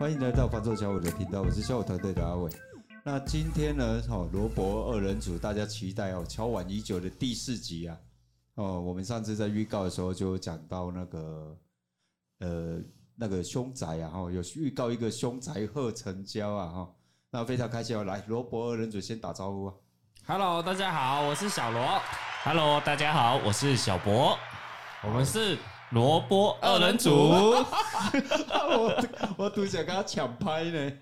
欢迎来到房仲小五的频道，我是小五团队的阿伟。那今天呢，哦，罗伯二人组，大家期待哦，敲碗已久的第四集啊。哦，我们上次在预告的时候就讲到那个，呃，那个凶宅啊，哈，有预告一个凶宅贺成交啊，哈，那非常开心哦。来，罗伯二人组先打招呼啊。Hello，大家好，我是小罗。Hello，大家好，我是小博。我们是罗伯二人组。我我都想跟他抢拍呢。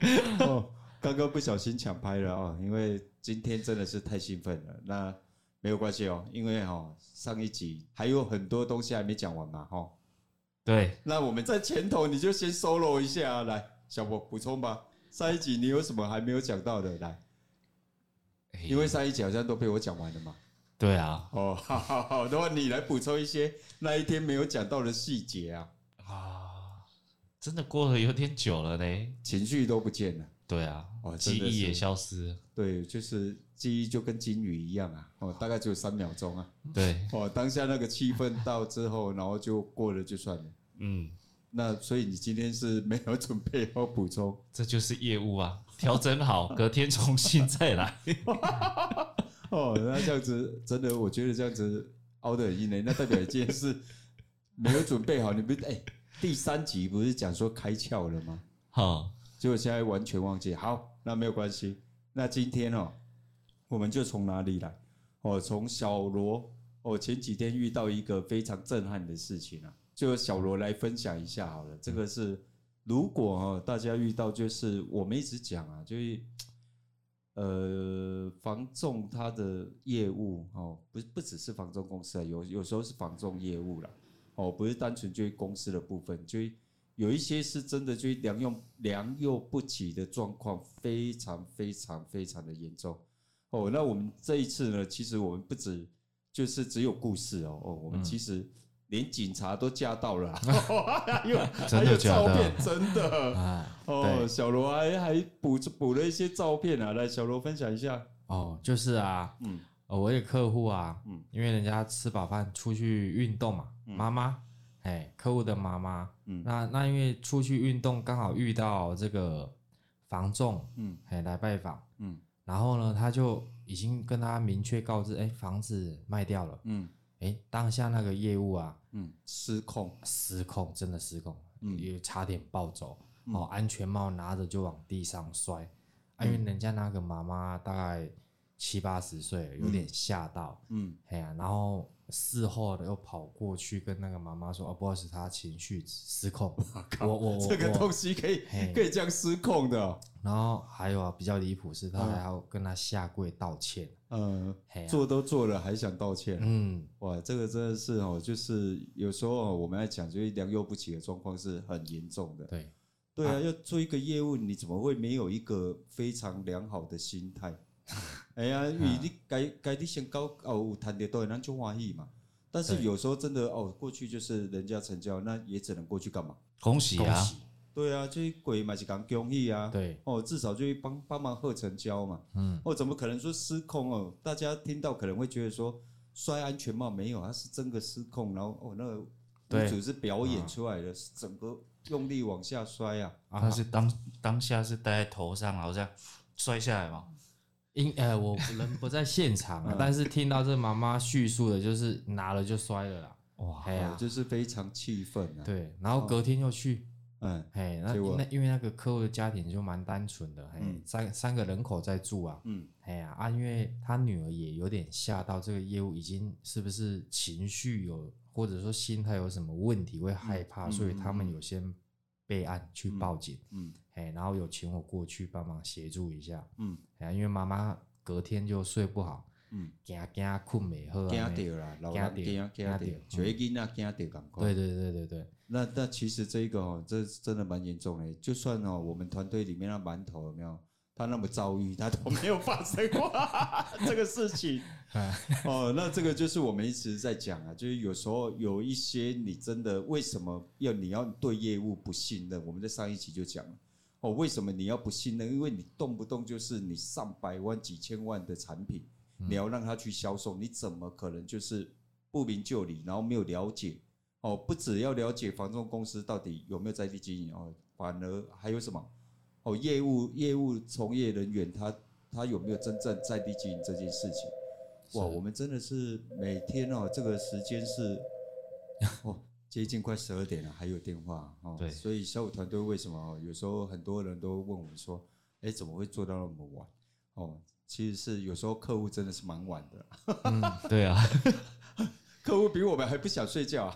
哦，刚刚不小心抢拍了啊，因为今天真的是太兴奋了。那没有关系哦，因为哈上一集还有很多东西还没讲完嘛，哈。对。那我们在前头你就先 solo 一下，来，小博补充吧。上一集你有什么还没有讲到的？来。因为上一集好像都被我讲完了嘛。对啊。哦，好好好，的话你来补充一些那一天没有讲到的细节啊。啊，真的过了有点久了呢，情绪都不见了。对啊，哦，记忆也消失了。对，就是记忆就跟金鱼一样啊，哦，大概只有三秒钟啊。对。哦，当下那个气氛到之后，然后就过了就算了。嗯。那所以你今天是没有准备好补充？这就是业务啊，调整好，隔天重新再来。哦，那这样子真的，我觉得这样子凹得很硬嘞。那代表一件事没有准备好。你不是哎、欸，第三集不是讲说开窍了吗？好，结果现在完全忘记。好，那没有关系。那今天哦，我们就从哪里来？哦，从小罗哦，前几天遇到一个非常震撼的事情啊。就小罗来分享一下好了，这个是如果哈大家遇到，就是我们一直讲啊，就是呃房仲它的业务哦，不不只是房仲公司啊，有有时候是房仲业务啦，哦，不是单纯就是公司的部分，就有一些是真的就良莠良莠不齐的状况，非常非常非常的严重哦。那我们这一次呢，其实我们不止就是只有故事哦哦，我们其实。连警察都驾到了，还有还有照片，真的。哦。小罗还还补补了一些照片啊，来，小罗分享一下。哦，就是啊，嗯，我有客户啊，嗯，因为人家吃饱饭出去运动嘛，妈妈，哎，客户的妈妈，嗯，那那因为出去运动刚好遇到这个房仲，嗯，哎，来拜访，嗯，然后呢，他就已经跟他明确告知，哎，房子卖掉了，嗯。哎，当下那个业务啊，嗯，失控，失控，真的失控，嗯，也差点暴走，嗯、哦，安全帽拿着就往地上摔，因为人家那个妈妈大概七八十岁，有点吓到，嗯，哎呀、啊，然后。事后的又跑过去跟那个妈妈说：“哦，不好意思，他情绪失控。我”我我这个东西可以可以这样失控的、哦。然后还有啊，比较离谱是，他还要跟他下跪道歉。嗯，做都做了，还想道歉？嗯，哇，这个真的是哦，就是有时候我们来讲，就是良莠不齐的状况是很严重的。对，对啊，要做一个业务，你怎么会没有一个非常良好的心态？哎呀，因为你该该你先搞哦，谈的多，那就欢喜嘛。但是有时候真的哦，过去就是人家成交，那也只能过去干嘛？恭喜啊！对啊，这鬼嘛是讲恭喜啊。对哦，至少就帮帮忙贺成交嘛。嗯。哦，怎么可能说失控哦？大家听到可能会觉得说摔安全帽没有，他是真的失控，然后哦那个屋主是表演出来的，是整个用力往下摔啊。啊，他是当当下是戴在头上，好像摔下来嘛。因呃，我人不在现场啊，但是听到这妈妈叙述的，就是拿了就摔了啦。哇，哎呀，就是非常气愤啊。对，然后隔天又去，嗯，哎，那那因为那个客户的家庭就蛮单纯的，嘿，三三个人口在住啊，嗯，哎呀啊，因为他女儿也有点吓到，这个业务已经是不是情绪有或者说心态有什么问题，会害怕，所以他们有先备案去报警，嗯。哎，然后有请我过去帮忙协助一下，嗯，哎，因为妈妈隔天就睡不好，嗯，惊惊困没好，惊掉了，惊掉，惊掉，就会惊那惊掉感觉，对对对对对，那那其实这个哦，这真的蛮严重的，就算哦，我们团队里面那馒头有没有？他那么遭遇，他都没有发生过 这个事情。哦，那这个就是我们一直在讲啊，就是有时候有一些你真的为什么要你要对业务不信任？我们在上一期就讲了。哦，为什么你要不信呢？因为你动不动就是你上百万、几千万的产品，你要让他去销售，你怎么可能就是不明就里，然后没有了解哦，不只要了解房仲公司到底有没有在地经营哦，反而还有什么哦，业务业务从业人员他他有没有真正在地经营这件事情？哇，我们真的是每天哦，这个时间是哦。接近快十二点了，还有电话哦。对，所以小五团队为什么有时候很多人都问我们说，哎，怎么会做到那么晚？哦，其实是有时候客户真的是蛮晚的。嗯，对啊，客户比我们还不想睡觉。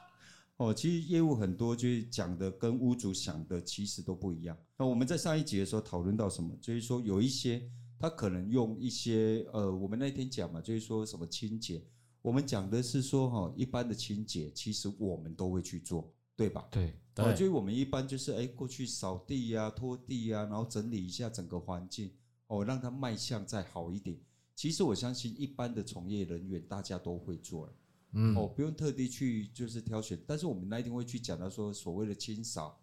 哦，其实业务很多，就是讲的跟屋主想的其实都不一样。那我们在上一集的时候讨论到什么？就是说有一些他可能用一些呃，我们那天讲嘛，就是说什么清洁。我们讲的是说哈，一般的清洁其实我们都会去做，对吧？对，对，所以我们一般就是哎，过去扫地呀、拖地呀，然后整理一下整个环境，哦，让它卖相再好一点。其实我相信一般的从业人员大家都会做了，嗯，哦，不用特地去就是挑选。但是我们那一天会去讲到说，所谓的清扫、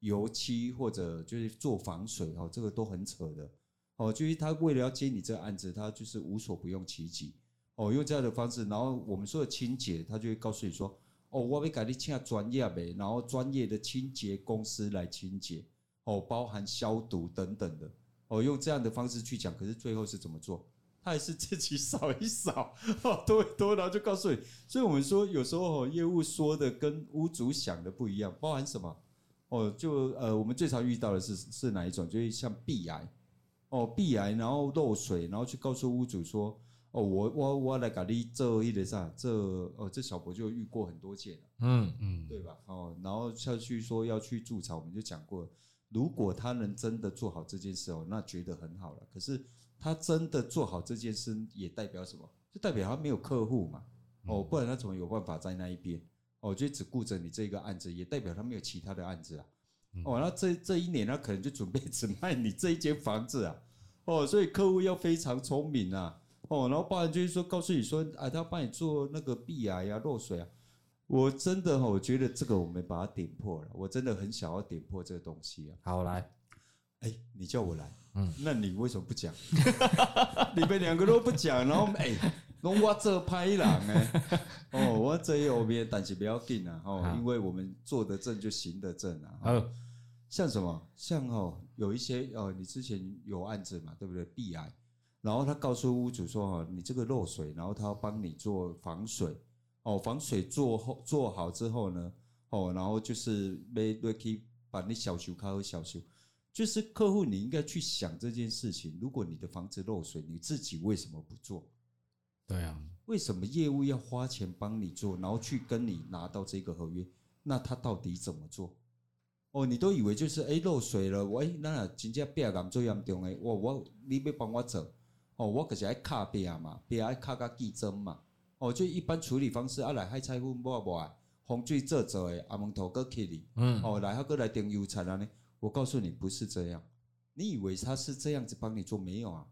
油漆或者就是做防水哦，这个都很扯的。哦，就是他为了要接你这个案子，他就是无所不用其极。哦，用这样的方式，然后我们说的清洁，他就会告诉你说，哦，我要给你请专业呗，然后专业的清洁公司来清洁，哦，包含消毒等等的，哦，用这样的方式去讲，可是最后是怎么做？他还是自己 扫一扫，哦，多多，然后就告诉你。所以我们说，有时候业务说的跟屋主想的不一样，包含什么？哦，就呃，我们最常遇到的是是哪一种？就是像壁癌，哦，壁癌，然后漏水，然后去告诉屋主说。哦，我我我来给你做一个啥？这哦，这小博就遇过很多件了，嗯嗯，对吧？哦，然后下去说要去筑巢，我们就讲过，如果他能真的做好这件事哦，那觉得很好了。可是他真的做好这件事，也代表什么？就代表他没有客户嘛？哦，不然他怎么有办法在那一边？哦，就只顾着你这个案子，也代表他没有其他的案子啊。哦，那这这一年他可能就准备 只卖你这一间房子啊。哦，所以客户要非常聪明啊。哦，然后包含就是说，告诉你说，啊，他要帮你做那个壁癌呀、漏水啊，我真的哈，我觉得这个我们把它点破了，我真的很想要点破这个东西啊。好，来，哎，你叫我来，嗯，那你为什么不讲？你们两个都不讲，然后哎，弄我这拍人哎，哦，我这有边，但是不要紧啊，哦，因为我们做得正就行得正啊。哦，像什么？像哦，有一些哦，你之前有案子嘛，对不对？避癌。然后他告诉屋主说：“哈，你这个漏水，然后他要帮你做防水，哦，防水做后做好之后呢，哦，然后就是没可以把你小修卡和小修，就是客户你应该去想这件事情。如果你的房子漏水，你自己为什么不做？对啊，为什么业务要花钱帮你做，然后去跟你拿到这个合约？那他到底怎么做？哦，你都以为就是哎漏水了，喂，那真正变咁最严重诶，我我你要帮我做。”哦，我可是爱卡壁嘛，壁爱卡个记针嘛。哦，就一般处理方式啊，来海菜粉抹抹，风水做做诶，阿门头搁起哩。嗯。哦，来还搁来点油漆啊呢？我告诉你，不是这样。你以为他是这样子帮你做没有啊？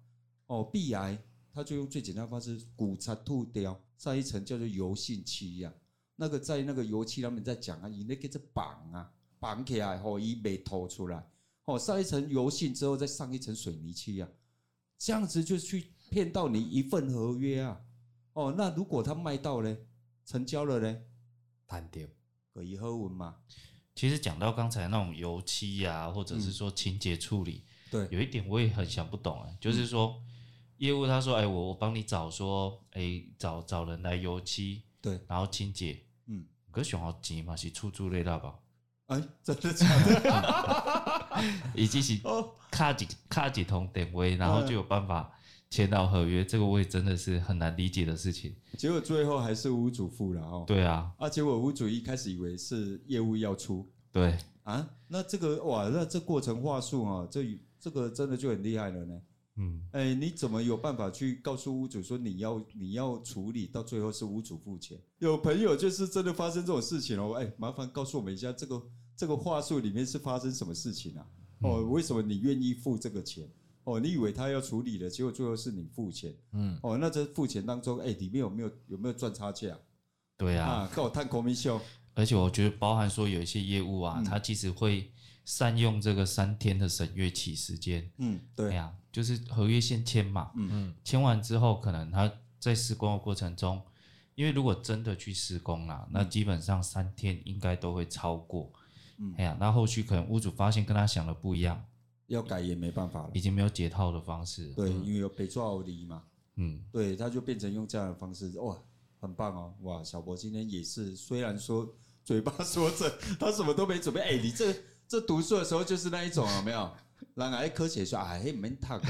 哦，壁癌他就用最简单的方式，古擦吐掉上一层叫做油性漆呀。那个在那个油漆上面在讲啊，以那个是绑啊，绑起来后伊没透出来。哦，上一层油性之后再上一层水泥漆呀。这样子就去骗到你一份合约啊！哦，那如果他卖到呢，成交了呢，谈掉可以喝文吗？其实讲到刚才那种油漆呀、啊，或者是说清洁处理，对，有一点我也很想不懂哎，就是说业务他说，哎，我我帮你找说，哎，找找人来油漆，对，然后清洁，嗯，可是上好钱嘛是出租类大吧？哎，真的假的？已经是卡几卡几通点位，然后就有办法签到合约。这个我也真的是很难理解的事情。结果最后还是屋主付了哦。对啊，啊，结果屋主一开始以为是业务要出。对啊，那这个哇，那这过程话术啊，这这个真的就很厉害了呢。嗯，哎、欸，你怎么有办法去告诉屋主说你要你要处理，到最后是屋主付钱？有朋友就是真的发生这种事情哦，哎、欸，麻烦告诉我们一下这个。这个话术里面是发生什么事情啊？哦，为什么你愿意付这个钱？哦，你以为他要处理的，结果最后是你付钱。嗯，哦，那这付钱当中，哎，里面有没有有没有赚差价？对啊，跟我谈 commission。而且我觉得包含说有一些业务啊，他其实会善用这个三天的审阅期时间。嗯，对呀，就是合约先签嘛。嗯嗯，签完之后，可能他在施工的过程中，因为如果真的去施工啦，那基本上三天应该都会超过。嗯，哎呀，那后续可能屋主发现跟他想的不一样，要改也没办法了，已经没有解套的方式。对，因为有被抓奥离嘛。嗯，对，他就变成用这样的方式，哇，很棒哦，哇，小博今天也是，虽然说嘴巴说着他什么都没准备，哎，你这这读书的时候就是那一种有没有？然后哎，科学说啊，嘿，没读啊，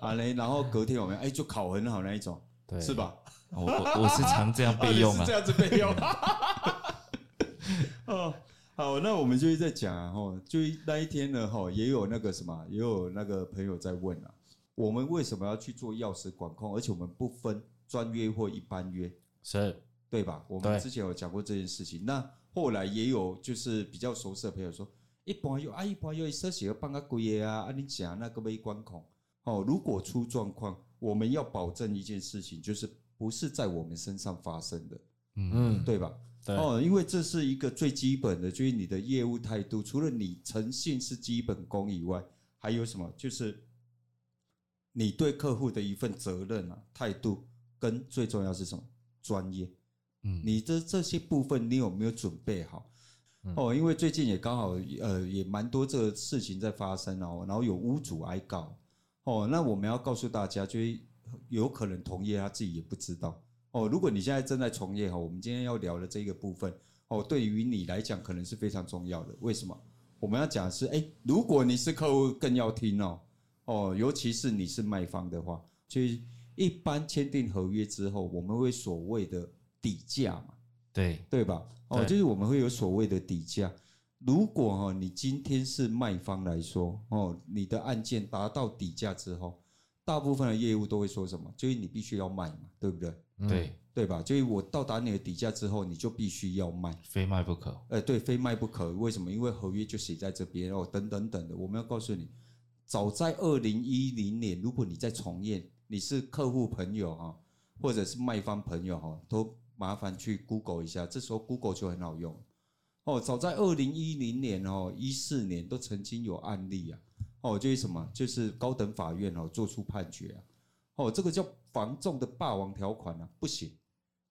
啊嘞，然后隔天有没有？哎，就考很好那一种，对，是吧？我我是常这样备用啊，这样子备用。哦，好，那我们就在讲啊，吼，就那一天呢，吼，也有那个什么，也有那个朋友在问啊，我们为什么要去做钥匙管控，而且我们不分专约或一般约，是，对吧？我们之前有讲过这件事情。那后来也有就是比较熟悉的朋友说，一般有啊，一般有涉及要办个规啊，啊，你讲那个没管控，哦，如果出状况，我们要保证一件事情，就是。不是在我们身上发生的，嗯，对吧？对哦，因为这是一个最基本的，就是你的业务态度，除了你诚信是基本功以外，还有什么？就是你对客户的一份责任啊，态度跟最重要是什么？专业。嗯，你的这些部分你有没有准备好？哦，因为最近也刚好呃也蛮多这个事情在发生哦，然后有屋主挨告哦，那我们要告诉大家就是。有可能同业他自己也不知道哦。如果你现在正在从业哈，我们今天要聊的这个部分哦，对于你来讲可能是非常重要的。为什么？我们要讲的是，哎，如果你是客户，更要听哦哦，尤其是你是卖方的话，就一般签订合约之后，我们会所谓的底价嘛，对对吧？哦，就是我们会有所谓的底价。如果哈你今天是卖方来说哦，你的案件达到底价之后。大部分的业务都会说什么？就是你必须要卖嘛，对不对？对对吧？就是我到达你的底价之后，你就必须要卖，非卖不可。呃，对，非卖不可。为什么？因为合约就写在这边哦，等等等的。我们要告诉你，早在二零一零年，如果你在从业，你是客户朋友哈，或者是卖方朋友哈，都麻烦去 Google 一下。这时候 Google 就很好用哦。早在二零一零年哦，一四年都曾经有案例啊。哦，就是什么？就是高等法院哦，做出判决啊。哦，这个叫房仲的霸王条款啊，不行。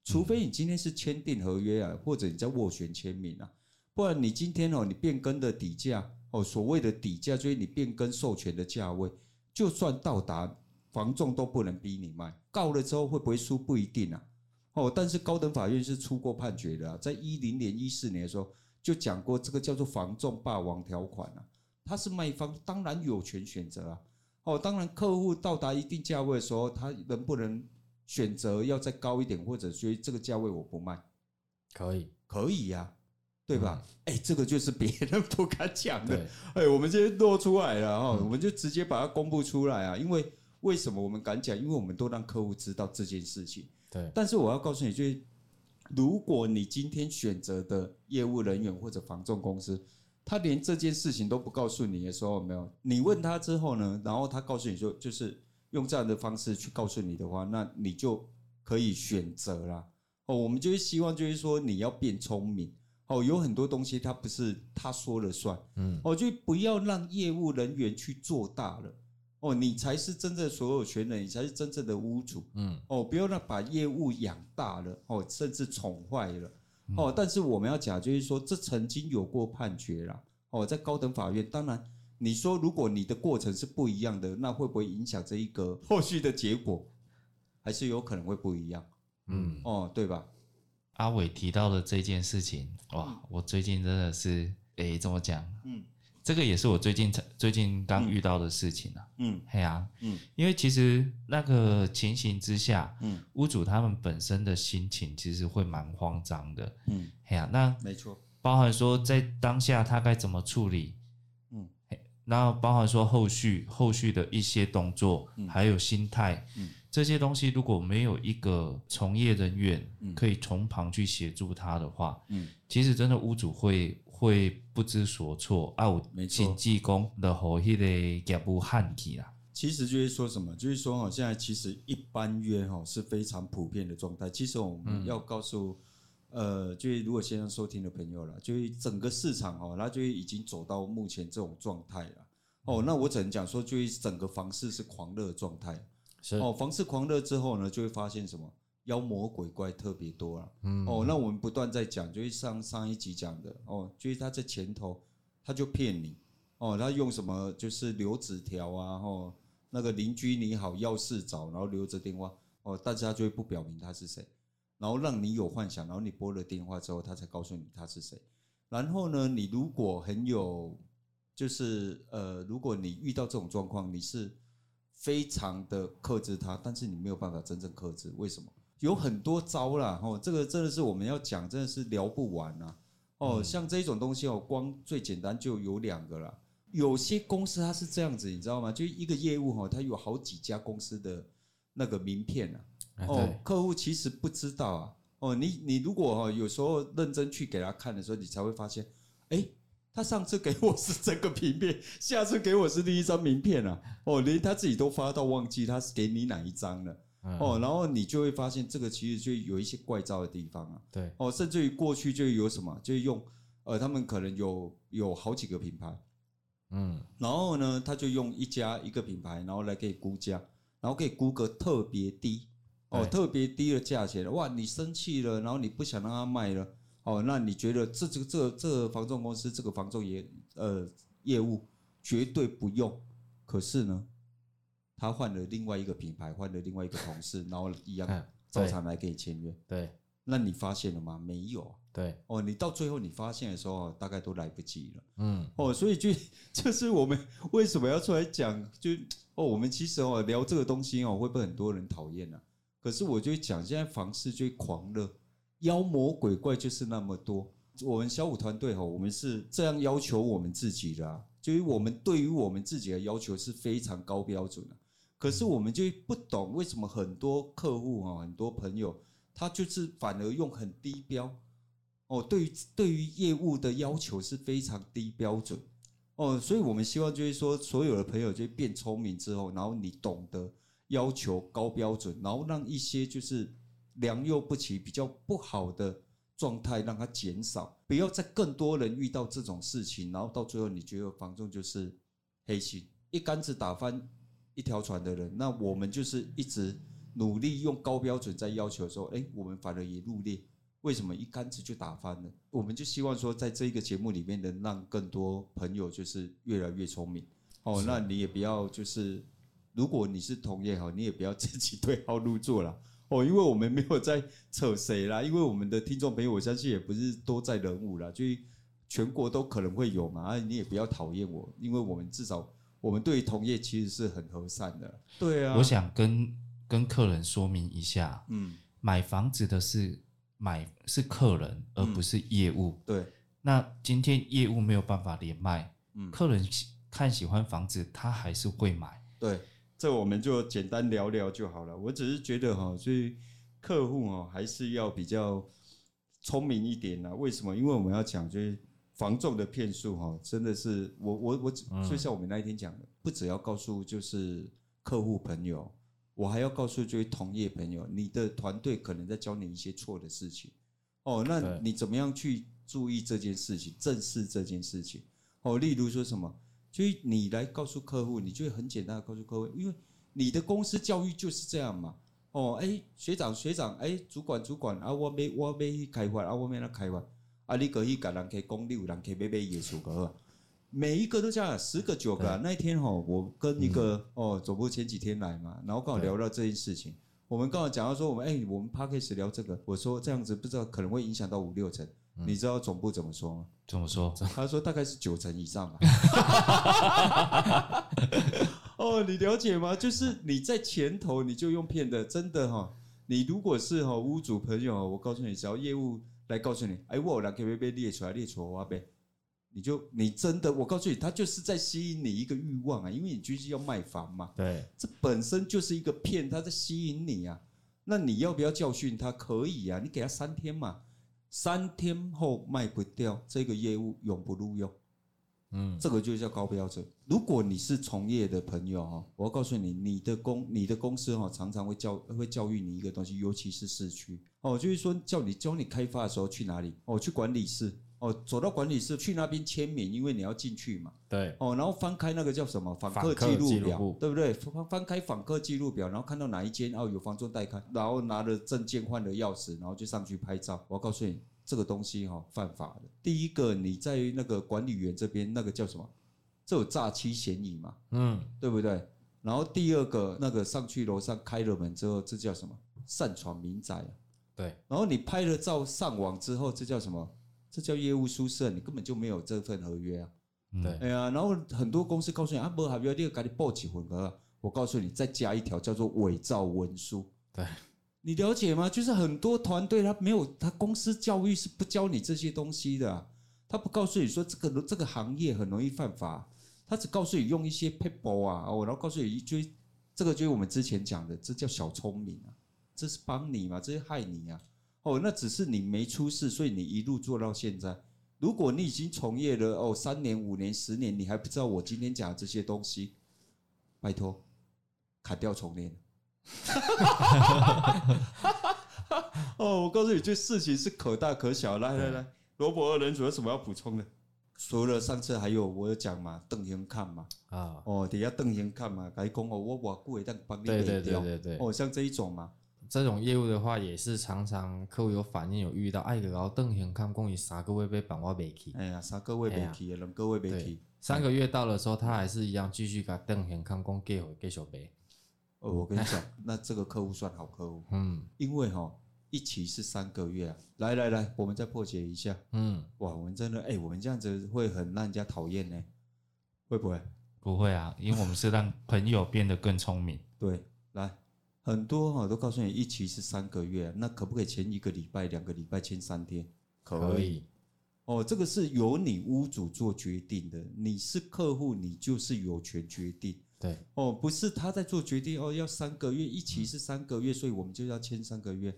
除非你今天是签订合约啊，或者你在斡旋签名啊，不然你今天哦，你变更的底价哦，所谓的底价就是你变更授权的价位，就算到达房仲都不能逼你卖。告了之后会不会输不一定啊。哦，但是高等法院是出过判决的啊，在一零年、一四年的时候就讲过，这个叫做房仲霸王条款啊。他是卖方，当然有权选择啊。哦，当然客户到达一定价位的时候，他能不能选择要再高一点，或者说这个价位我不卖？可以，可以呀，对吧？哎，这个就是别人不敢讲的。哎，我们今天露出来了哈，我们就直接把它公布出来啊。因为为什么我们敢讲？因为我们都让客户知道这件事情。对。但是我要告诉你，就是如果你今天选择的业务人员或者房仲公司，他连这件事情都不告诉你的时候，没有你问他之后呢，然后他告诉你说，就是用这样的方式去告诉你的话，那你就可以选择啦。哦，我们就是希望，就是说你要变聪明。哦，有很多东西他不是他说了算，嗯，哦，就不要让业务人员去做大了。哦，你才是真正的所有权人，你才是真正的屋主，嗯，哦，不要让把业务养大了，哦，甚至宠坏了。哦，但是我们要讲，就是说，这曾经有过判决啦。哦，在高等法院，当然，你说如果你的过程是不一样的，那会不会影响这一个 后续的结果？还是有可能会不一样？嗯，哦，对吧？阿伟提到的这件事情，哇，我最近真的是，诶，怎么讲？嗯。这个也是我最近才最近刚遇到的事情啊。嗯，嘿啊，嗯，因为其实那个情形之下，嗯，屋主他们本身的心情其实会蛮慌张的。嗯，嘿啊，那没错，包含说在当下他该怎么处理，嗯，然后包含说后续后续的一些动作，还有心态，嗯，这些东西如果没有一个从业人员可以从旁去协助他的话，嗯，其实真的屋主会。会不知所措啊！我请技工的和迄个业务汉气啦。其实就是说什么，就是说哈，现在其实一般约哈是非常普遍的状态。其实我们要告诉、嗯、呃，就是如果线上收听的朋友了，就是整个市场哦，那就已经走到目前这种状态了。哦，那我只能讲说，就是整个房市是狂热状态。是哦，房市狂热之后呢，就会发现什么？妖魔鬼怪特别多了。嗯，哦，那我们不断在讲，就是上上一集讲的哦，就是他在前头他就骗你哦，他用什么就是留纸条啊，哦，那个邻居你好，要事找，然后留着电话哦，大家就会不表明他是谁，然后让你有幻想，然后你拨了电话之后，他才告诉你他是谁。然后呢，你如果很有，就是呃，如果你遇到这种状况，你是非常的克制他，但是你没有办法真正克制，为什么？有很多招啦，哦，这个真的是我们要讲，真的是聊不完呐。哦，像这种东西哦，光最简单就有两个啦。有些公司它是这样子，你知道吗？就一个业务哈，它有好几家公司的那个名片啊。哦，客户其实不知道啊。哦，你你如果哈有时候认真去给他看的时候，你才会发现，哎，他上次给我是这个名片，下次给我是另一张名片啊。哦，连他自己都发到忘记他是给你哪一张了。哦，然后你就会发现这个其实就有一些怪招的地方啊。对。哦，甚至于过去就有什么，就用呃，他们可能有有好几个品牌，嗯，然后呢，他就用一家一个品牌，然后来给估价，然后可以估个特别低，哦，特别低的价钱，哇，你生气了，然后你不想让他卖了，哦，那你觉得这这个这这个房仲公司这个房仲业呃业务绝对不用，可是呢？他换了另外一个品牌，换了另外一个同事，然后一样照常来给你签约。对，那你发现了吗？没有。对，哦，你到最后你发现的时候，大概都来不及了。嗯，哦，所以就 就是我们为什么要出来讲？就哦，我们其实哦聊这个东西哦，会被很多人讨厌呢？可是我就讲，现在房市最狂热，妖魔鬼怪就是那么多。我们小五团队哈，我们是这样要求我们自己的啊，就是我们对于我们自己的要求是非常高标准的。可是我们就不懂为什么很多客户啊，很多朋友，他就是反而用很低标哦，对于对于业务的要求是非常低标准哦，所以我们希望就是说，所有的朋友就变聪明之后，然后你懂得要求高标准，然后让一些就是良莠不齐、比较不好的状态让它减少，不要再更多人遇到这种事情，然后到最后你觉得房仲就是黑心，一竿子打翻。一条船的人，那我们就是一直努力用高标准在要求的时候，哎，我们反而也入列。为什么一竿子就打翻了？我们就希望说，在这一个节目里面能让更多朋友就是越来越聪明。哦，那你也不要就是，如果你是同业好，你也不要自己对号入座了。哦，因为我们没有在扯谁啦，因为我们的听众朋友，我相信也不是都在人物啦，就全国都可能会有嘛。啊，你也不要讨厌我，因为我们至少。我们对同业其实是很和善的，对啊。我想跟跟客人说明一下，嗯，买房子的是买是客人，而不是业务。嗯、对。那今天业务没有办法连麦，嗯，客人看喜欢房子，他还是会买。对，这我们就简单聊聊就好了。我只是觉得哈，所以客户哦还是要比较聪明一点呢。为什么？因为我们要讲就是。房仲的骗术哈，真的是我我我，就像我们那一天讲的，不只要告诉就是客户朋友，我还要告诉这位同业朋友，你的团队可能在教你一些错的事情哦，那你怎么样去注意这件事情，正视这件事情哦？例如说什么，就你来告诉客户，你就会很简单的告诉客户，因为你的公司教育就是这样嘛。哦，哎，学长学长，哎，主管主管啊，我没我没开发啊，我没那开发。啊，你可以给人可以公六，人可以买买耶稣个，每一个都这样，十个九个。那一天哈，我跟一个哦，总部前几天来嘛，然后刚好聊到这件事情。我们刚好讲到说，我们哎，我们 p a c k a g e 聊这个，我说这样子不知道可能会影响到五六成。你知道总部怎么说吗？怎么说？他说大概是九成以上吧。哦，你了解吗？就是你在前头你就用骗的，真的哈。你如果是哈屋主朋友，我告诉你，只要业务。来告诉你，哎，我来可以被列出来？列出来，我呗，你就你真的，我告诉你，他就是在吸引你一个欲望啊，因为你就是要卖房嘛。对，这本身就是一个骗，他在吸引你啊。那你要不要教训他？可以啊，你给他三天嘛，三天后卖不掉，这个业务永不录用。嗯，这个就叫高标准。如果你是从业的朋友哈，我要告诉你，你的公你的公司哈，常常会教会教育你一个东西，尤其是市区哦，就是说叫你教你开发的时候去哪里哦，去管理室哦，走到管理室去那边签名，因为你要进去嘛。对。哦，然后翻开那个叫什么访客记录表，对不对？翻翻开访客记录表，然后看到哪一间哦有房仲代看，然后拿着证件换了钥匙，然后就上去拍照。我要告诉你，这个东西哈、哦、犯法的。第一个，你在那个管理员这边那个叫什么？这有诈欺嫌疑嘛？嗯，对不对？然后第二个，那个上去楼上开了门之后，这叫什么？擅闯民宅。对。然后你拍了照上网之后，这叫什么？这叫业务疏失，你根本就没有这份合约啊。对，哎呀，然后很多公司告诉你啊，不合约，你要赶紧报起混合。我告诉你，再加一条叫做伪造文书。对，你了解吗？就是很多团队他没有，他公司教育是不教你这些东西的，他不告诉你说这个这个行业很容易犯法，他只告诉你用一些 paper 啊，哦，然后告诉你一堆，这个就是我们之前讲的，这叫小聪明啊，这是帮你嘛，这是害你啊。哦，那只是你没出事，所以你一路做到现在。如果你已经从业了哦三年、五年、十年，你还不知道我今天讲的这些东西，拜托，砍掉重练。哦，我告诉你，这事情是可大可小。来来来，罗伯二人组有什么要补充的？除了上次还有我有讲嘛，邓贤看嘛啊，哦，底下邓贤看嘛，该讲哦，我我顾会当帮你对对对对对，哦，像这一种嘛。这种业务的话，也是常常客户有反映有遇到，哎，然后邓贤看公，你三个月被绑我没去，哎呀，三个月没去，两个月没去，三个月到的时候，他还是一样继续给邓贤看公给回给小白。哦，我跟你讲，那这个客户算好客户，嗯，因为哈一期是三个月啊，来来来，我们再破解一下，嗯，哇，我们真的，哎，我们这样子会很让人家讨厌呢，会不会？不会啊，因为我们是让朋友变得更聪明，对，来。很多哈都告诉你一期是三个月，那可不可以前一个礼拜、两个礼拜签三天？可以。哦，这个是由你屋主做决定的，你是客户，你就是有权决定。对。哦，不是他在做决定哦，要三个月，一期是三个月，所以我们就要签三个月。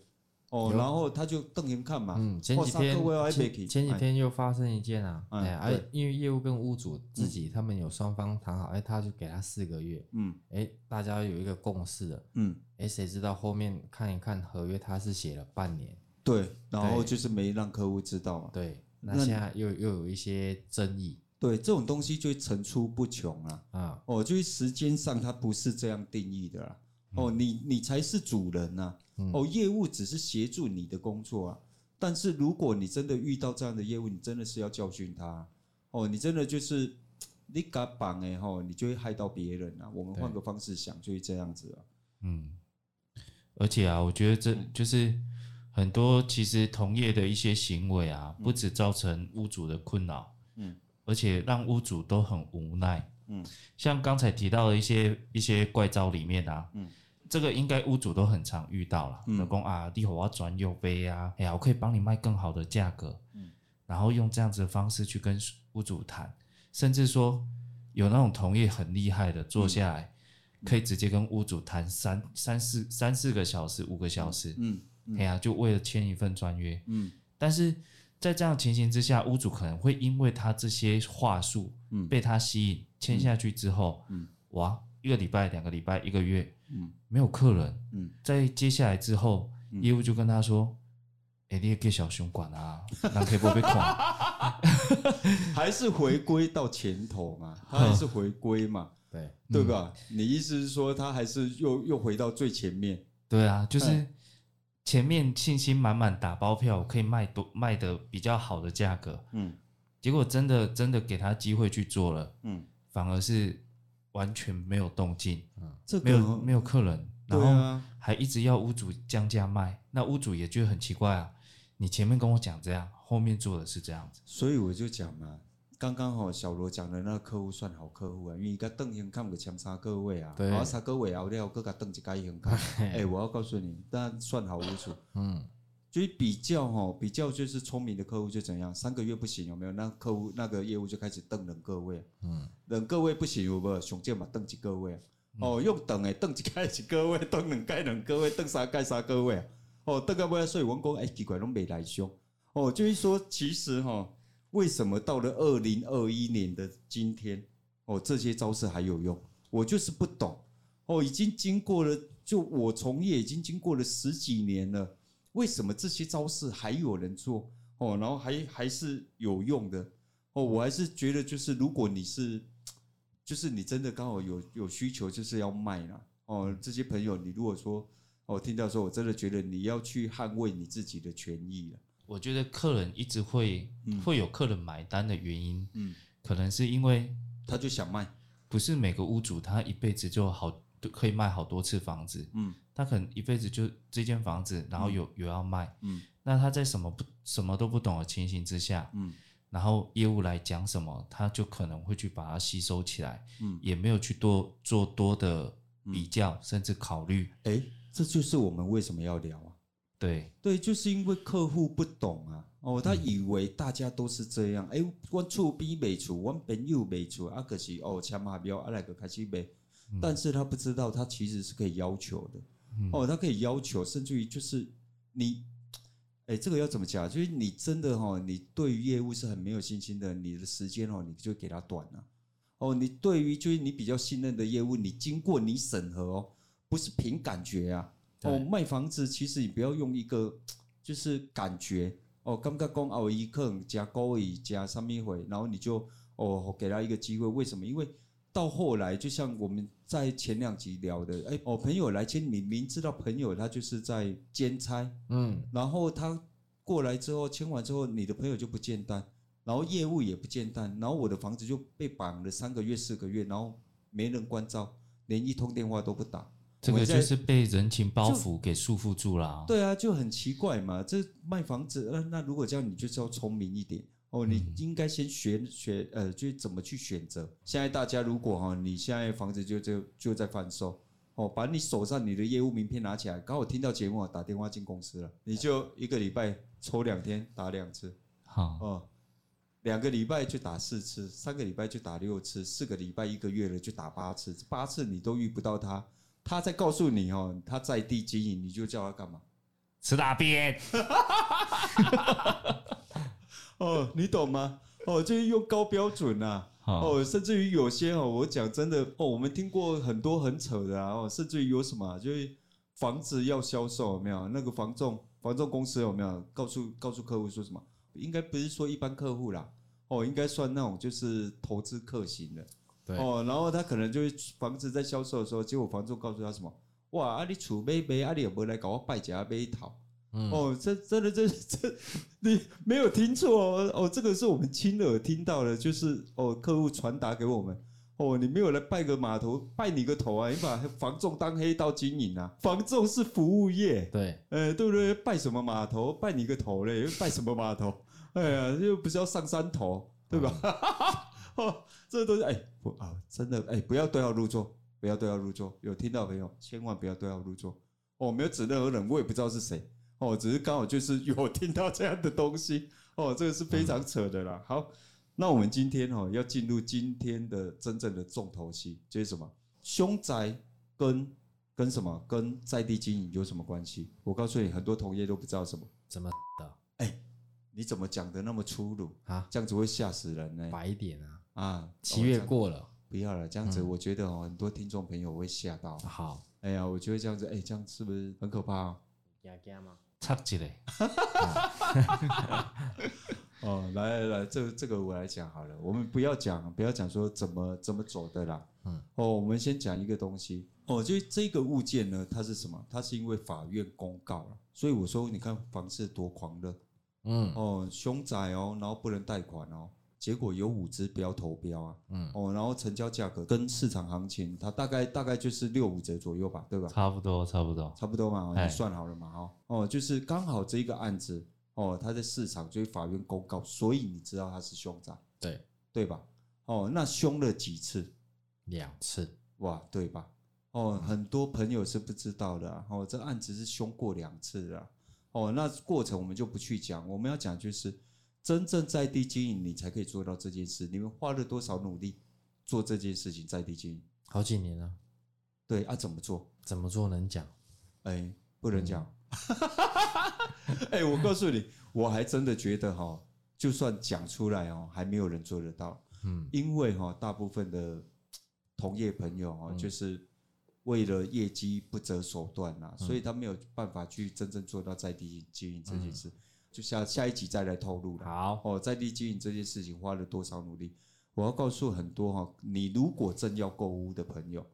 哦，然后他就瞪眼看嘛。嗯，前几天前，前几天又发生一件啊，哎，哎，因为业务跟屋主自己他们有双方谈好，哎，他就给他四个月。嗯，哎，大家有一个共识了。嗯，哎，谁知道后面看一看合约，他是写了半年。对，然后就是没让客户知道嘛。对，那现在又又有一些争议。对，这种东西就层出不穷啊。啊，哦，就是时间上它不是这样定义的啦。哦，你你才是主人呐。哦，业务只是协助你的工作啊，但是如果你真的遇到这样的业务，你真的是要教训他。哦，你真的就是你敢绑哎吼，你就会害到别人啊。我们换个方式想，就会这样子啊。嗯，而且啊，我觉得这就是很多其实同业的一些行为啊，不止造成屋主的困扰，嗯，而且让屋主都很无奈。嗯，像刚才提到的一些一些怪招里面啊，嗯。这个应该屋主都很常遇到了，老公、嗯、啊，你和我要转右杯啊，哎呀，我可以帮你卖更好的价格，嗯，然后用这样子的方式去跟屋主谈，甚至说有那种同业很厉害的，坐下来、嗯、可以直接跟屋主谈三三四三四个小时、五个小时，嗯，哎、嗯、呀，就为了签一份专约，嗯，但是在这样情形之下，屋主可能会因为他这些话术，嗯，被他吸引，签下去之后，嗯，哇，一个礼拜、两个礼拜、一个月。嗯，没有客人。嗯，在接下来之后，嗯、业务就跟他说：“哎、欸，你也给小熊管啊，那可以不被框？还是回归到前头嘛？他还是回归嘛？对对吧？嗯、你意思是说，他还是又又回到最前面？对啊，就是前面信心满满打包票，可以卖多卖的比较好的价格。嗯，结果真的真的给他机会去做了，嗯，反而是。”完全没有动静，嗯，这个、没有没有客人，然后还一直要屋主降价卖，那屋主也觉得很奇怪啊。你前面跟我讲这样，后面做的是这样子，所以我就讲嘛，刚刚好小罗讲的那个客户算好客户啊，因为他邓兴看个强杀各位啊，然后杀各位啊，我要各个邓一个兴看，哎，我要告诉你，但算好无数，嗯。就是比较哈，比较就是聪明的客户就怎样，三个月不行有没有？那客户那个业务就开始瞪人各位，嗯，等各位不行有没有？熊健嘛瞪几个位，哦，用等诶瞪一盖一个位，瞪两盖两个位，瞪三盖三个位，哦，瞪个不要，所以员工哎奇怪拢没来凶，哦，就是说其实哈，为什么到了二零二一年的今天，哦，这些招式还有用？我就是不懂，哦，已经经过了，就我从业已经经过了十几年了。为什么这些招式还有人做？哦，然后还还是有用的哦，我还是觉得就是如果你是，就是你真的刚好有有需求，就是要卖啦哦，这些朋友你如果说哦听到说，我真的觉得你要去捍卫你自己的权益了。我觉得客人一直会会有客人买单的原因，嗯，可能是因为他就想卖，不是每个屋主他一辈子就好可以卖好多次房子，嗯，他可能一辈子就这间房子，然后有有要卖，嗯，那他在什么不什么都不懂的情形之下，嗯，然后业务来讲什么，他就可能会去把它吸收起来，嗯，也没有去多做多的比较，甚至考虑，哎，这就是我们为什么要聊。对。对，就是因为客户不懂啊，哦，他以为大家都是这样，哎、嗯，我厝边卖厝，我朋友卖厝，啊，可是哦，签下标，啊，来个开始卖，但是他不知道，他其实是可以要求的，嗯、哦，他可以要求，甚至于就是你，哎，这个要怎么讲？就是你真的哈，你对于业务是很没有信心的，你的时间哦，你就给他短了，哦，你对于就是你比较信任的业务，你经过你审核哦，不是凭感觉啊。哦，卖房子其实你不要用一个 就是感觉哦，刚刚讲哦，一客加高一加上面会，然后你就哦给他一个机会，为什么？因为到后来就像我们在前两集聊的，哎哦，朋友来签，你明知道朋友他就是在兼差，嗯，然后他过来之后签完之后，你的朋友就不见单，然后业务也不见单，然后我的房子就被绑了三个月四个月，然后没人关照，连一通电话都不打。这个就是被人情包袱给束缚住了啊。对啊，就很奇怪嘛。这卖房子，那那如果这样，你就是要聪明一点哦。你应该先学学，呃，就怎么去选择。现在大家如果哈，你现在房子就就就在贩售哦，把你手上你的业务名片拿起来，刚好听到节目打电话进公司了，你就一个礼拜抽两天打两次，好哦，两个礼拜就打四次，三个礼拜就打六次，四个礼拜一个月了就打八次，八次你都遇不到他。他在告诉你哦，他在地经营，你就叫他干嘛？吃大便。哦，你懂吗？哦，就是用高标准呐。哦，甚至于有些哦，我讲真的哦，我们听过很多很扯的啊。哦，甚至于有什么，就是房子要销售有没有？那个房仲房仲公司有没有告诉告诉客户说什么？应该不是说一般客户啦。哦，应该算那种就是投资客型的。对哦，然后他可能就是房子在销售的时候，结果房仲告诉他什么？哇，啊你储备备，啊你有没有来搞我败家备一套？嗯、哦，这真的这这你没有听错哦，哦，这个是我们亲耳听到的，就是哦客户传达给我们。哦，你没有来拜个码头，拜你个头啊！你把房仲当黑道经营啊？房仲是服务业，对，呃，对不对？拜什么码头？拜你个头嘞！拜什么码头？哎呀，又不是要上山头，对吧？嗯、哦。这都是哎不啊，真的哎，不要对号入座，不要对号入座。有听到朋友，千万不要对号入座。哦，没有指任何人，我也不知道是谁。哦，只是刚好就是 有听到这样的东西。哦，这个是非常扯的啦。好，那我们今天哦要进入今天的真正的重头戏，就是什么？凶宅跟跟什么？跟在地经营有什么关系？我告诉你，很多同业都不知道什么。怎么的？哎，你怎么讲的那么粗鲁啊？这样子会吓死人呢。白一点啊。啊，七月过了，不要了，这样子我觉得哦，很多听众朋友会吓到。好，哎呀，我觉得这样子，哎，这样是不是很可怕？惊惊吗？插起来。哦，来来来，这这个我来讲好了，我们不要讲，不要讲说怎么怎么走的啦。嗯。哦，我们先讲一个东西。哦，就这个物件呢，它是什么？它是因为法院公告了，所以我说，你看房市多狂热。嗯。哦，凶宅哦，然后不能贷款哦。结果有五只标投标啊，嗯哦，然后成交价格跟市场行情，它大概大概就是六五折左右吧，对吧？差不多，差不多，差不多嘛，你算好了嘛，哈，哦，就是刚好这一个案子，哦，它在市场就是法院公告，所以你知道它是凶宅，对对吧？哦，那凶了几次？两次，哇，对吧？哦，很多朋友是不知道的，哦，这案子是凶过两次的，哦，那过程我们就不去讲，我们要讲就是。真正在地经营，你才可以做到这件事。你们花了多少努力做这件事情？在地经营好几年了。对啊，怎么做？怎么做能讲？哎，不能讲。哎，我告诉你，我还真的觉得哈，就算讲出来哦，还没有人做得到。嗯，因为哈，大部分的同业朋友哈，就是为了业绩不择手段呐，所以他没有办法去真正做到在地经营这件事。就下下一集再来透露了。好哦，在地经营这件事情花了多少努力？我要告诉很多哈，你如果真要购物的朋友，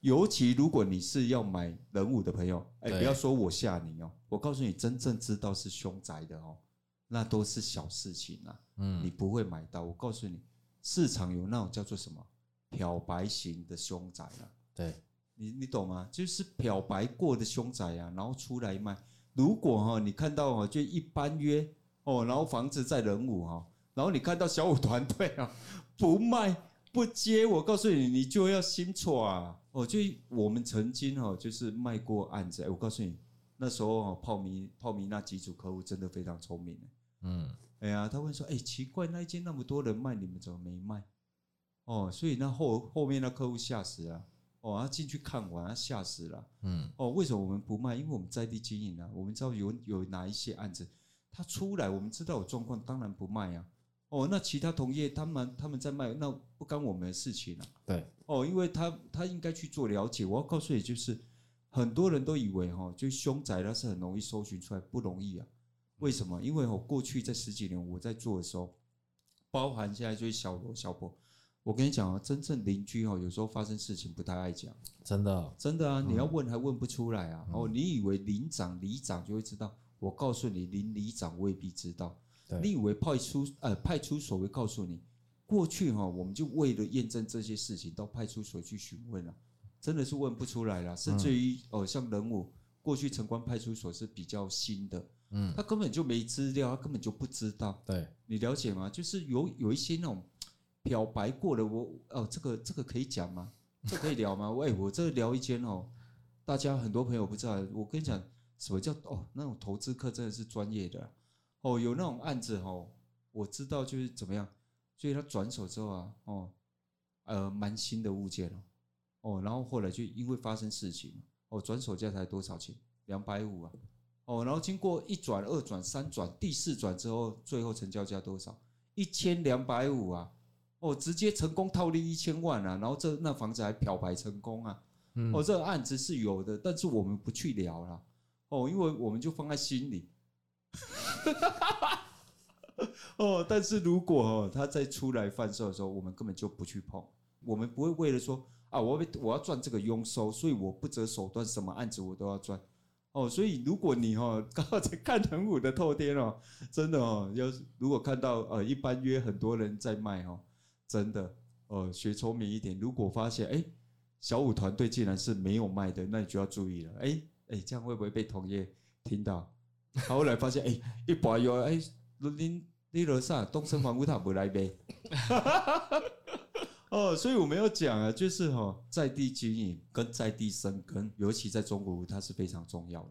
尤其如果你是要买人物的朋友，哎，不要说我吓你哦，我告诉你，真正知道是凶宅的哦，那都是小事情啊，嗯，你不会买到。我告诉你，市场有那种叫做什么漂白型的凶宅啊，对，你你懂吗？就是漂白过的凶宅啊，然后出来卖。如果哈你看到哈就一般约哦，然后房子在人武哈，然后你看到小五团队啊 不卖不接，我告诉你，你就要心错啊！哦，就我们曾经哈就是卖过案子，我告诉你，那时候泡米泡米那几组客户真的非常聪明，嗯，哎呀，他会说，哎，奇怪，那一间那么多人卖，你们怎么没卖？哦，所以那后后面那客户吓死了。哦，他进去看完，他吓死了。嗯，哦，为什么我们不卖？因为我们在地经营啊，我们知道有有哪一些案子，他出来，我们知道有状况，当然不卖啊。哦，那其他同业他们他们在卖，那不干我们的事情啊。对，哦，因为他他应该去做了解。我要告诉你，就是很多人都以为哈，就凶宅那是很容易搜寻出来，不容易啊。为什么？因为我过去这十几年我在做的时候，包含现在就是小罗小波。我跟你讲啊，真正邻居哦，有时候发生事情不太爱讲，真的，真的啊！你要问还问不出来啊！哦，你以为邻长、里长就会知道？我告诉你，邻里长未必知道。你以为派出呃派出所会告诉你？过去哈，我们就为了验证这些事情，到派出所去询问了，真的是问不出来了。甚至于哦，像人武过去城关派出所是比较新的，嗯，他根本就没资料，他根本就不知道。对，你了解吗？就是有有一些那种。漂白过的我哦，这个这个可以讲吗？这可以聊吗？喂，我这聊一间哦，大家很多朋友不知道。我跟你讲，什么叫哦？那种投资客真的是专业的哦，有那种案子哦，我知道就是怎么样。所以他转手之后啊，哦，呃，蛮新的物件哦，哦，然后后来就因为发生事情哦，转手价才多少钱？两百五啊，哦，然后经过一转、二转、三转、第四转之后，最后成交价多少？一千两百五啊。哦，直接成功套利一千万啊！然后这那房子还漂白成功啊！哦，这个案子是有的，但是我们不去聊了。哦，因为我们就放在心里。哦，但是如果哦他在出来贩售的时候，我们根本就不去碰。我们不会为了说啊，我我要赚这个佣收，所以我不择手段，什么案子我都要赚。哦，所以如果你哦 刚好在看仁武的透天哦，真的哦，要是如果看到呃一般约很多人在卖哦。真的，呃，学聪明一点。如果发现，哎，小五团队竟然是没有卖的，那你就要注意了。哎，哎，这样会不会被同业听到？后来发现，哎，一把有，哎，你你楼上东升房屋他不来呗。哦，所以我们要讲啊，就是哈，在地经营跟在地生根，尤其在中国，它是非常重要的。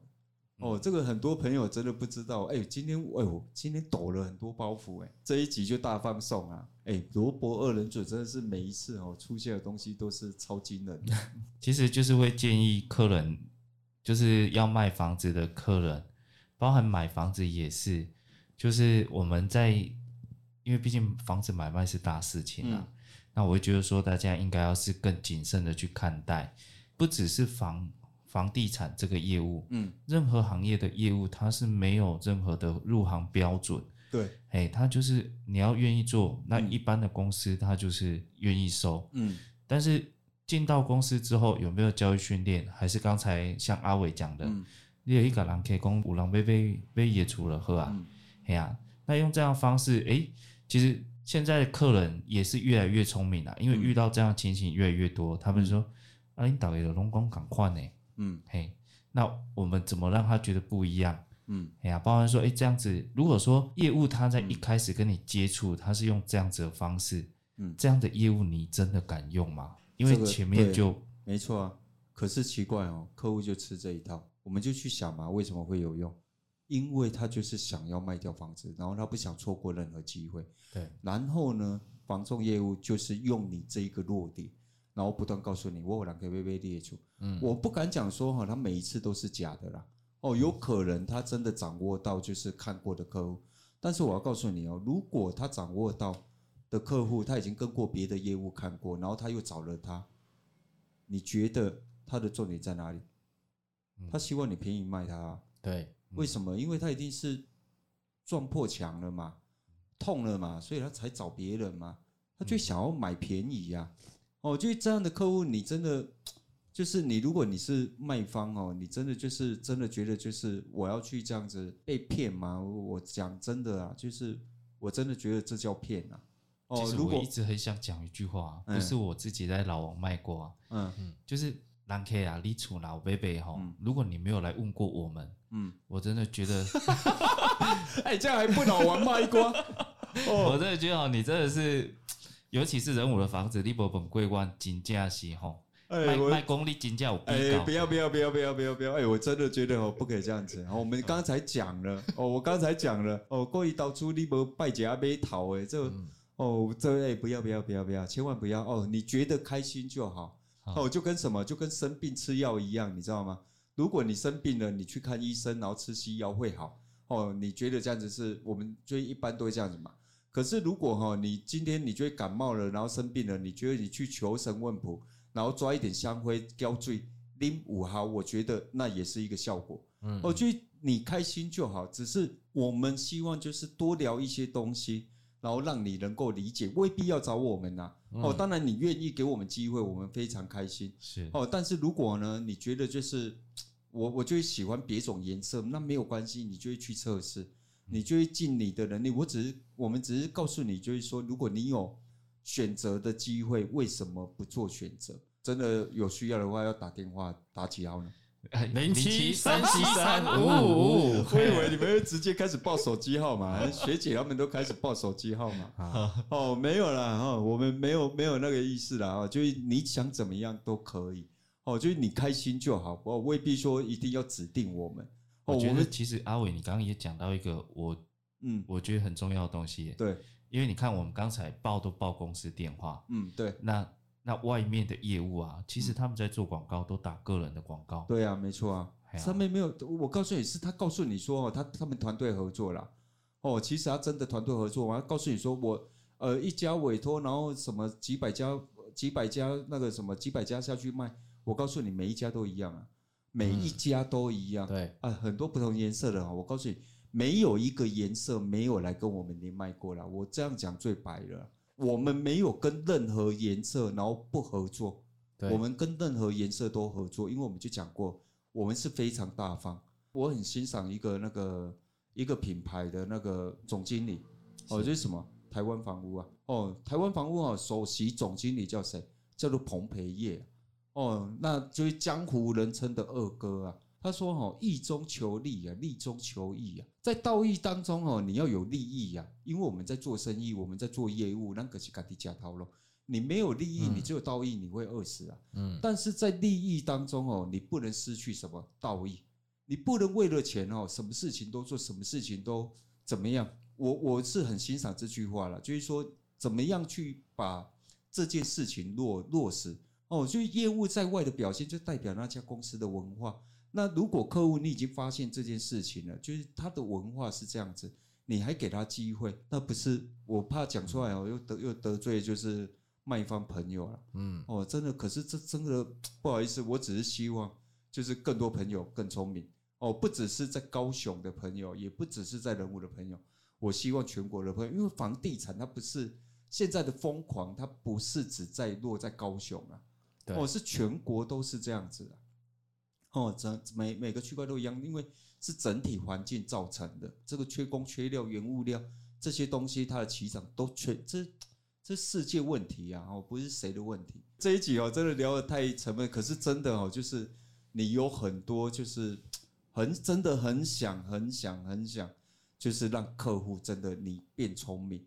哦，这个很多朋友真的不知道。哎，今天哎我，今天抖了很多包袱哎，这一集就大放送啊！哎，罗伯二人组真的是每一次哦出现的东西都是超惊人的。其实就是会建议客人，就是要卖房子的客人，包含买房子也是，就是我们在，因为毕竟房子买卖是大事情啊，嗯、那我会觉得说大家应该要是更谨慎的去看待，不只是房。房地产这个业务，嗯，任何行业的业务，它是没有任何的入行标准，对，哎，它就是你要愿意做，那一般的公司它就是愿意收，嗯，但是进到公司之后有没有教育训练，还是刚才像阿伟讲的，嗯、你有一个人可以讲五郎杯杯杯也除了喝啊，哎呀、嗯啊，那用这样的方式，哎，其实现在的客人也是越来越聪明了，因为遇到这样的情形越来越多，他们说，啊，你导游的龙光赶快呢？嗯，嘿，那我们怎么让他觉得不一样？嗯，哎呀，包含说，哎，这样子，如果说业务他在一开始跟你接触，他是用这样子的方式，嗯，这样的业务你真的敢用吗？因为前面就没错啊。可是奇怪哦，客户就吃这一套，我们就去想嘛，为什么会有用？因为他就是想要卖掉房子，然后他不想错过任何机会。对，然后呢，房仲业务就是用你这一个弱点。然后不断告诉你，我有两个微微列出，嗯，我不敢讲说哈，他每一次都是假的啦，哦，有可能他真的掌握到就是看过的客户，但是我要告诉你哦，如果他掌握到的客户他已经跟过别的业务看过，然后他又找了他，你觉得他的重点在哪里？他希望你便宜卖他啊，对，为什么？因为他一定是撞破墙了嘛，痛了嘛，所以他才找别人嘛，他就想要买便宜呀、啊。哦，就这样的客户，你真的 就是你，如果你是卖方哦，你真的就是真的觉得就是我要去这样子被骗吗？我讲真的啊，就是我真的觉得这叫骗啊。哦，其实我一直很想讲一句话，不是我自己在老王卖过啊，嗯嗯，就是兰 K 啊，你处老贝贝哈，如果你没有来问过我们，嗯，我真的觉得，哎，这样还不老王卖瓜？我真的觉得你真的是，尤其是人武的房子，你不本贵关金价是吼，卖卖公力金价有哎，不要不要不要不要不要不要，哎，我真的觉得哦，不可以这样子。我们刚才讲了，哦，我刚才讲了，哦，过一刀出你不拜家被讨哎，这。哦，这位不要不要不要不要，千万不要哦！你觉得开心就好哦，就跟什么，就跟生病吃药一样，你知道吗？如果你生病了，你去看医生，然后吃西药会好哦。你觉得这样子是我们就一般都会这样子嘛？可是如果哈，你今天你觉得感冒了，然后生病了，你觉得你去求神问卜，然后抓一点香灰浇醉拎五毫，我觉得那也是一个效果。嗯，我觉得你开心就好，只是我们希望就是多聊一些东西。然后让你能够理解，未必要找我们呐、啊。哦，当然你愿意给我们机会，我们非常开心。是哦，但是如果呢，你觉得就是我，我就喜欢别种颜色，那没有关系，你就会去测试，你就会尽你的能力。我只是，我们只是告诉你，就是说，如果你有选择的机会，为什么不做选择？真的有需要的话，要打电话打几号呢？零七三七三五五五，我以为你们会直接开始报手机号码，学姐他们都开始报手机号码。哦，没有啦，哈，我们没有没有那个意思啦，哦，就是你想怎么样都可以，哦，就是你开心就好，我未必说一定要指定我们。我觉得其实阿伟，你刚刚也讲到一个我嗯，我觉得很重要的东西，对，因为你看我们刚才报都报公司电话，嗯，对，那。那外面的业务啊，其实他们在做广告都打个人的广告。对啊，没错啊，上面没有。我告诉你是他告诉你说哦，他他们团队合作了。哦，其实他真的团队合作，我要告诉你说我呃一家委托，然后什么几百家几百家那个什么几百家下去卖。我告诉你，每一家都一样啊，每一家都一样。嗯、对啊，很多不同颜色的啊，我告诉你，没有一个颜色没有来跟我们连麦过了。我这样讲最白了。我们没有跟任何颜色，然后不合作。我们跟任何颜色都合作，因为我们就讲过，我们是非常大方。我很欣赏一个那个一个品牌的那个总经理，哦，就是什么台湾房屋啊，哦，台湾房屋啊，首席总经理叫谁？叫做彭培业，哦，那就是江湖人称的二哥啊。他说：“哦，义中求利啊，利中求义啊，在道义当中哦，你要有利益呀。因为我们在做生意，我们在做业务，那个是赶紧加套路。你没有利益，你只有道义，你会饿死啊。嗯，但是在利益当中哦，你不能失去什么道义，你不能为了钱哦，什么事情都做，什么事情都怎么样。我我是很欣赏这句话了，就是说怎么样去把这件事情落落实哦，就业务在外的表现，就代表那家公司的文化。”那如果客户你已经发现这件事情了，就是他的文化是这样子，你还给他机会，那不是我怕讲出来哦，又得又得罪就是卖方朋友了。嗯，哦，真的，可是这真的 不好意思，我只是希望就是更多朋友更聪明哦，不只是在高雄的朋友，也不只是在人物的朋友，我希望全国的朋友，因为房地产它不是现在的疯狂，它不是只在落在高雄啊，哦，是全国都是这样子的。哦，整每每个区块都一样，因为是整体环境造成的。这个缺工、缺料、原物料这些东西，它的起涨都缺，这这世界问题啊！哦，不是谁的问题。这一集哦，真的聊得太沉闷，可是真的哦，就是你有很多，就是很真的很想、很想、很想，就是让客户真的你变聪明，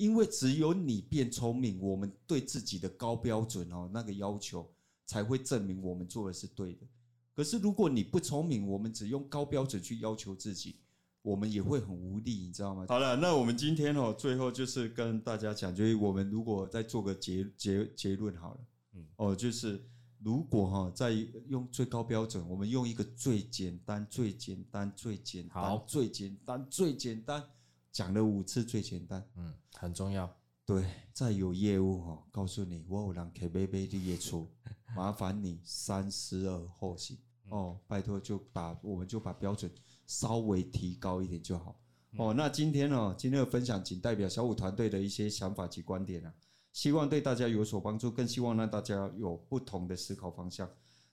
因为只有你变聪明，我们对自己的高标准哦，那个要求才会证明我们做的是对的。可是如果你不聪明，我们只用高标准去要求自己，我们也会很无力，你知道吗？好了，那我们今天哦，最后就是跟大家讲，就是我们如果再做个结结结论好了，嗯，哦，就是如果哈在用最高标准，我们用一个最简单、最简单、最简单、最简单、最简单，讲了五次最简单，嗯，很重要。对，再有业务哈，告诉你我有让 KBB 的业出，麻烦你三思而后行。哦，拜托，就把我们就把标准稍微提高一点就好。哦，那今天呢，今天的分享仅代表小五团队的一些想法及观点啊，希望对大家有所帮助，更希望让大家有不同的思考方向。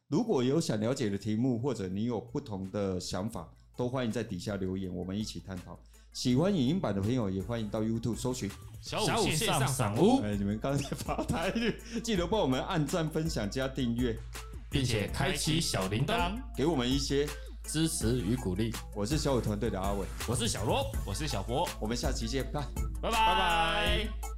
如果有想了解的题目，或者你有不同的想法，都欢迎在底下留言，我们一起探讨。喜欢影音版的朋友，也欢迎到 YouTube 搜寻小五线上赏屋。哎，你们刚才发台语，记得帮我们按赞、分享、加订阅，并且开启小铃铛，给我们一些支持与鼓励。我是小五团队的阿伟，我是小罗，我是小博，我们下期见，拜拜拜拜。